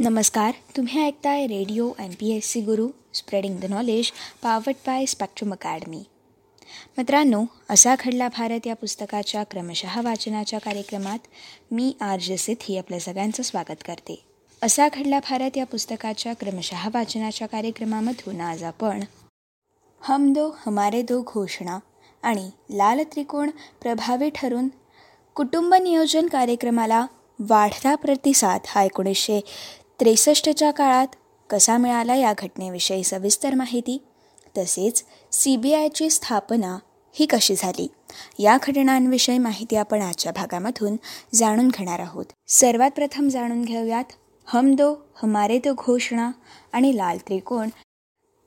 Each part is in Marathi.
नमस्कार तुम्ही ऐकताय radio M P S C Guru spreading the knowledge powered by spectrum academy. मित्रांनो असा घडला भारत या पुस्तकाच्या क्रमशः वाचनाच्या कार्यक्रमात. मी आर जे सिथी आपल्या सगळ्यांचं स्वागत करते. असा घडला भारत या पुस्तकाच्या क्रमशः वाचनाच्या कार्यक्रमामधून आज आपण हम दो हमारे दो घोषणा आणि लाल त्रिकोण प्रभावी ठरून कुटुंब नियोजन कार्यक्रमाला वाढता प्रतिसाद हा एकोणीसशे त्रेसष्टच्या काळात कसा मिळाला या घटनेविषयी सविस्तर माहिती तसेच सी बी आयची स्थापना ही कशी झाली या घटनांविषयी माहिती आपण आजच्या भागामधून जाणून घेणार आहोत. सर्वात प्रथम जाणून घेऊयात हम दो हमारे दो घोषणा आणि लाल त्रिकोण.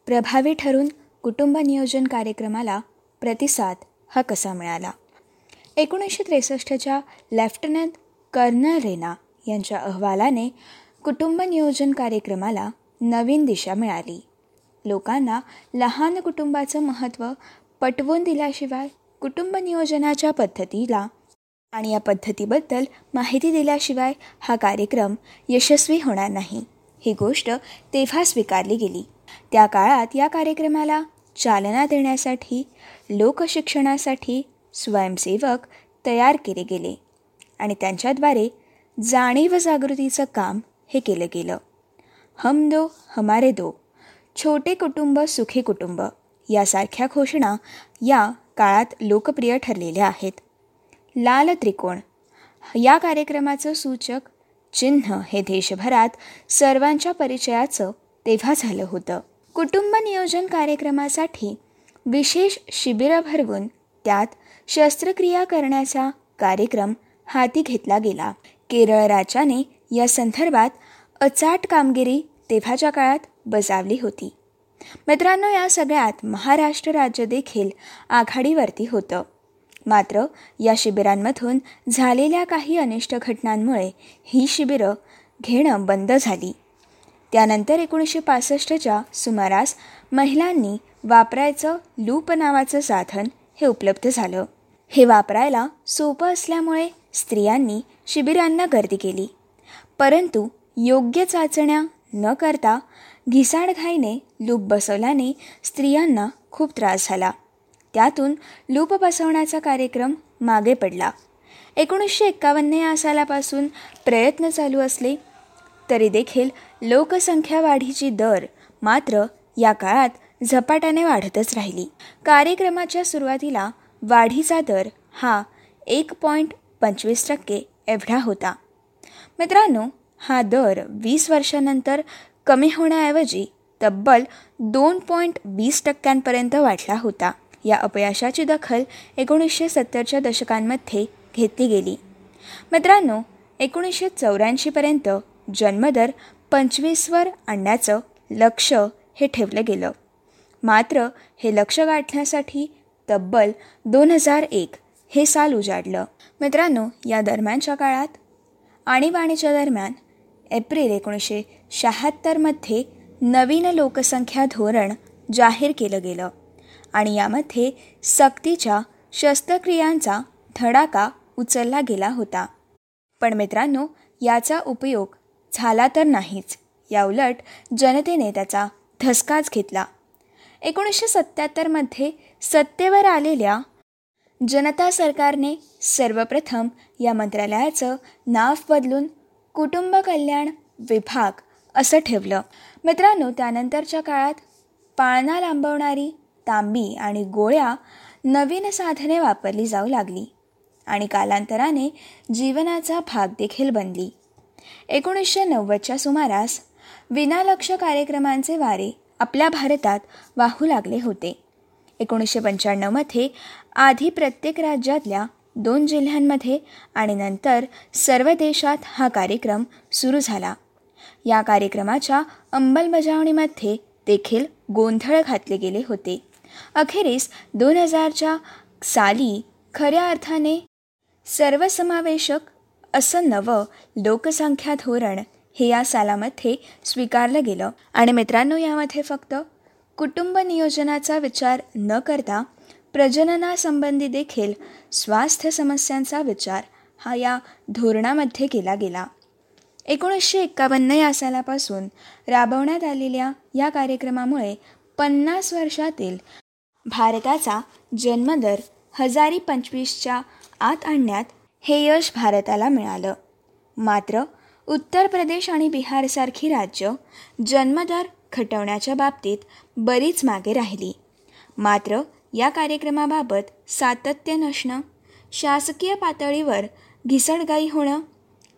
प्रभावी ठरून कुटुंब नियोजन कार्यक्रमाला प्रतिसाद हा कसा मिळाला? एकोणीसशे त्रेसष्टच्या लेफ्टनंट कर्नल रेना यांच्या अहवालाने कुटुंब नियोजन कार्यक्रमाला नवीन दिशा मिळाली. लोकांना लहान कुटुंबाचं महत्त्व पटवून दिल्याशिवाय कुटुंब नियोजनाच्या पद्धतीला आणि या पद्धतीबद्दल माहिती दिल्याशिवाय हा कार्यक्रम यशस्वी होणार नाही. ही गोष्ट तेव्हा स्वीकारली गेली. त्या काळात या कार्यक्रमाला चालना देण्यासाठी लोकशिक्षणासाठी स्वयंसेवक तयार केले गेले आणि त्यांच्याद्वारे जाणीव जागृतीचं काम हे केलं गेलं. हम दो हमारे दो. छोटे कुटुंब सुखी कुटुंब. यासारख्या घोषणा या काळात लोकप्रिय ठरलेल्या आहेत. लाल त्रिकोण. या कार्यक्रमाचं सूचक चिन्ह हे देशभरात सर्वांच्या परिचयाचं तेव्हा झालं होतं. कुटुंब नियोजन कार्यक्रमासाठी विशेष शिबिरं भरवून त्यात शस्त्रक्रिया करण्याचा कार्यक्रम हाती घेतला गेला. केरळ राज्याने या संदर्भात अचाट कामगिरी तेव्हाच्या काळात बजावली होती. मित्रांनो या सगळ्यात महाराष्ट्र राज्य देखील आघाडीवरती होतं. मात्र या शिबिरांमधून झालेल्या काही अनिष्ट घटनांमुळे ही शिबिरं घेणं बंद झाली. त्यानंतर एकोणीसशे पासष्टच्या सुमारास महिलांनी वापरायचं लूप नावाचं साधन हे उपलब्ध झालं. हे वापरायला सोपं असल्यामुळे स्त्रियांनी शिबिरांना गर्दी केली. परंतु योग्य चाचण्या न करता घिसाडघाईने लूप बसवल्याने स्त्रियांना खूप त्रास झाला. त्यातून लूप बसवण्याचा कार्यक्रम मागे पडला. एकोणीसशे एक्कावन्न या सालापासून प्रयत्न चालू असले तरी देखील लोकसंख्या वाढीची दर मात्र या काळात झपाट्याने वाढतच राहिली. कार्यक्रमाच्या सुरुवातीला वाढीचा दर हा एक पॉईंट पंचवीस टक्के एवढा होता. मित्रांनो हा दर वीस वर्षानंतर कमी होण्याऐवजी तब्बल दोन पॉईंट वीस टक्क्यांपर्यंत वाढला होता. या अपयशाची दखल एकोणीसशे सत्तरच्या दशकांमध्ये घेतली गेली. मित्रांनो एकोणीसशे चौऱ्याऐंशीपर्यंत जन्मदर पंचवीसवर आणण्याचं लक्ष हे ठेवलं गेलं. मात्र हे लक्ष गाठण्यासाठी तब्बल दोन हजार एक हे साल उजाडलं. मित्रांनो या दरम्यानच्या काळात आणीबाणीच्या दरम्यान एप्रिल एकोणीसशे शहात्तरमध्ये नवीन लोकसंख्या धोरण जाहीर केलं गेलं आणि यामध्ये सक्तीच्या शस्त्रक्रियांचा धडाका उचलला गेला होता. पण मित्रांनो याचा उपयोग झाला तर नाहीच. याउलट जनतेने त्याचा धसकाच घेतला. एकोणीसशे सत्त्याहत्तरमध्ये सत्तेवर आलेल्या जनता सरकारने सर्वप्रथम या मंत्रालयाचं नाव बदलून कुटुंब कल्याण विभाग असं ठेवलं. मित्रांनो त्यानंतरच्या काळात पाळणा लांबवणारी तांबी आणि गोळ्या नवीन साधने वापरली जाऊ लागली आणि कालांतराने जीवनाचा भाग देखील बनली. एकोणीसशे नव्वदच्या सुमारास विनालक्ष कार्यक्रमांचे वारे आपल्या भारतात वाहू लागले होते. एकोणीसशे पंच्याण्णवमध्ये आधी प्रत्येक राज्यातल्या दोन जिल्ह्यांमध्ये आणि नंतर सर्व देशात हा कार्यक्रम सुरू झाला. या कार्यक्रमाच्या अंमलबजावणीमध्ये देखील गोंधळ घातले गेले होते. अखेरीस दोन हजारच्या साली खऱ्या अर्थाने सर्वसमावेशक असं नवं लोकसंख्या धोरण हे या सालामध्ये स्वीकारलं गेलं. आणि मित्रांनो यामध्ये फक्त कुटुंब नियोजनाचा विचार न करता प्रजननासंबंधी देखील स्वास्थ्य समस्यांचा विचार हा या धोरणामध्ये केला गेला. एकोणीसशे एक्कावन्न या सालापासून राबवण्यात आलेल्या या कार्यक्रमामुळे पन्नास वर्षातील भारताचा जन्मदर हजारी पंचवीसच्या आत आणण्यात हे यश भारताला मिळालं. मात्र उत्तर प्रदेश आणि बिहारसारखी राज्य जन्मदर खटवण्याच्या बाबतीत बरीच मागे राहिली. मात्र या कार्यक्रमाबाबत सातत्य नसणं शासकीय पातळीवर घिसडगाई होणं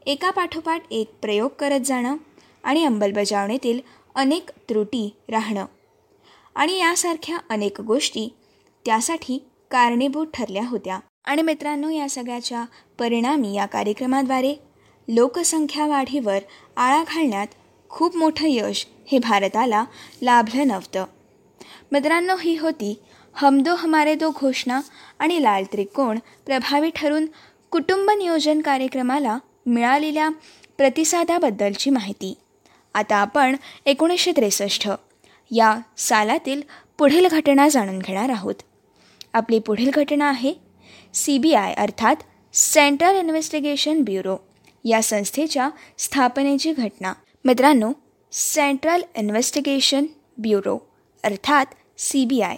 एका पाठोपाठ एक प्रयोग करत जाणं आणि अंमलबजावणीतील अनेक त्रुटी राहणं. आणि यासारख्या अनेक गोष्टी त्यासाठी कारणीभूत ठरल्या होत्या. आणि मित्रांनो या सगळ्याच्या परिणामी या कार्यक्रमाद्वारे लोकसंख्या वाढीवर आळा घालण्यात खूप मोठं यश हे भारताला लाभलं नव्हतं. मित्रांनो ही होती हम दो हमारे दो घोषणा आणि लाल त्रिकोण प्रभावी ठरून कुटुंब नियोजन कार्यक्रमाला मिळालेल्या प्रतिसादाबद्दलची माहिती. आता आपण एकोणीसशे त्रेसष्ट या सालातील पुढील घटना जाणून घेणार आहोत. आपली पुढील घटना आहे सी बी आय अर्थात सेंट्रल इन्व्हेस्टिगेशन ब्युरो या संस्थेच्या स्थापनेची घटना. मित्रांनो सेंट्रल इन्व्हेस्टिगेशन ब्युरो अर्थात सी बी आय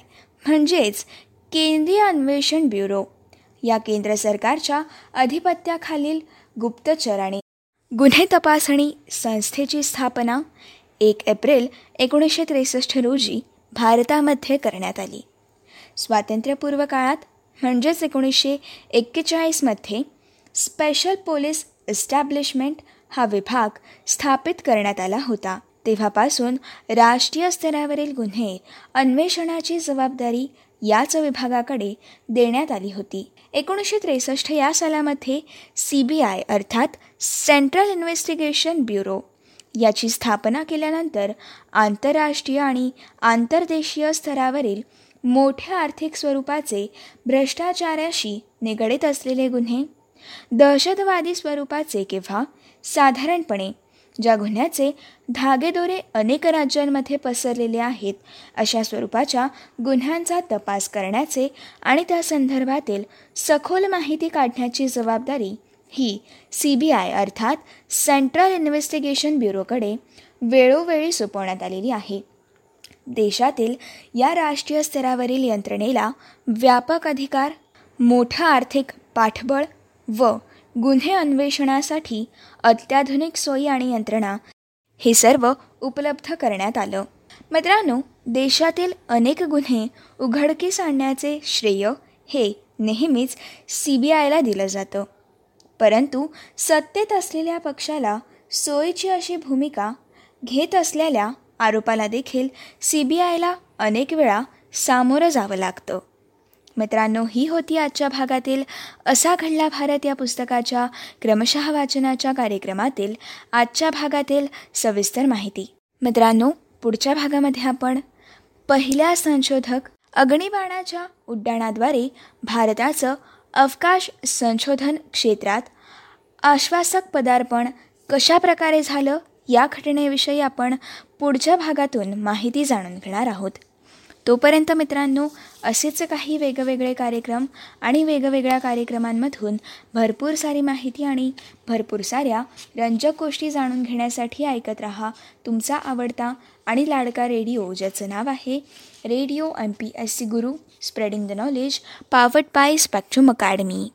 म्हणजेच केंद्रीय अन्वेषण ब्युरो. या केंद्र सरकारच्या अधिपत्याखालील गुप्तचर गुन्हे तपासणी संस्थेची स्थापना एक एप्रिल एकोणीसशे त्रेसष्ट रोजी भारतामध्ये करण्यात आली. स्वातंत्र्यपूर्व काळात म्हणजेच एकोणीसशे एक्केचाळीसमध्ये स्पेशल पोलीस इस्टॅब्लिशमेंट हा विभाग स्थापित करण्यात आला होता. तेव्हापासून राष्ट्रीय स्तरावरील गुन्हे अन्वेषणाची जबाबदारी याच विभागाकडे देण्यात आली होती. एकोणीसशे त्रेसष्ट या सालामध्ये सी बी आय अर्थात सेंट्रल इन्व्हेस्टिगेशन ब्युरो याची स्थापना केल्यानंतर आंतरराष्ट्रीय आणि आंतरदेशीय स्तरावरील मोठ्या आर्थिक स्वरूपाचे भ्रष्टाचाराशी निगडीत असलेले गुन्हे दहशतवादी स्वरूपाचे किंवा साधारणपणे ज्या गुन्ह्याचे धागेदोरे अनेक राज्यांमध्ये पसरलेले आहेत अशा स्वरूपाच्या गुन्ह्यांचा तपास करण्याचे आणि त्या संदर्भातील सखोल माहिती काढण्याची जबाबदारी ही सी बी आय अर्थात सेंट्रल इन्व्हेस्टिगेशन ब्युरोकडे वेळोवेळी सोपवण्यात आलेली आहे. देशातील या राष्ट्रीय स्तरावरील यंत्रणेला व्यापक अधिकार मोठं आर्थिक पाठबळ व गुन्हे अन्वेषणासाठी अत्याधुनिक सोयी आणि यंत्रणा हे सर्व उपलब्ध करण्यात आलं. मित्रांनो देशातील अनेक गुन्हे उघडकीस आणण्याचे श्रेय हे नेहमीच सी बी आयला दिलं जातं. परंतु सत्तेत असलेल्या पक्षाला सोयीची अशी भूमिका घेत असलेल्या आरोपाला देखील सी बी आयला अनेक वेळा सामोरं जावं लागतं. मित्रांनो ही होती आजच्या भागातील असा घडला भारत या पुस्तकाच्या क्रमशः वाचनाच्या कार्यक्रमातील आजच्या भागातील सविस्तर माहिती. मित्रांनो पुढच्या भागामध्ये आपण पहिल्या संशोधक अग्निबाणाच्या उड्डाणाद्वारे भारताचं अवकाश संशोधन क्षेत्रात आश्वासक पदार्पण कशा प्रकारे झालं या घटनेविषयी आपण पुढच्या भागातून माहिती जाणून घेणार आहोत. तोपर्यंत मित्रांनो असेच काही वेगवेगळे कार्यक्रम आणि वेगवेगळ्या कार्यक्रमांमधून भरपूर सारी माहिती आणि भरपूर साऱ्या रंजक गोष्टी जाणून घेण्यासाठी ऐकत रहा. तुमचा आवडता आणि लाडका रेडिओ ज्याचं नाव आहे radio M P S C Guru spreading the knowledge powered by spectrum academy.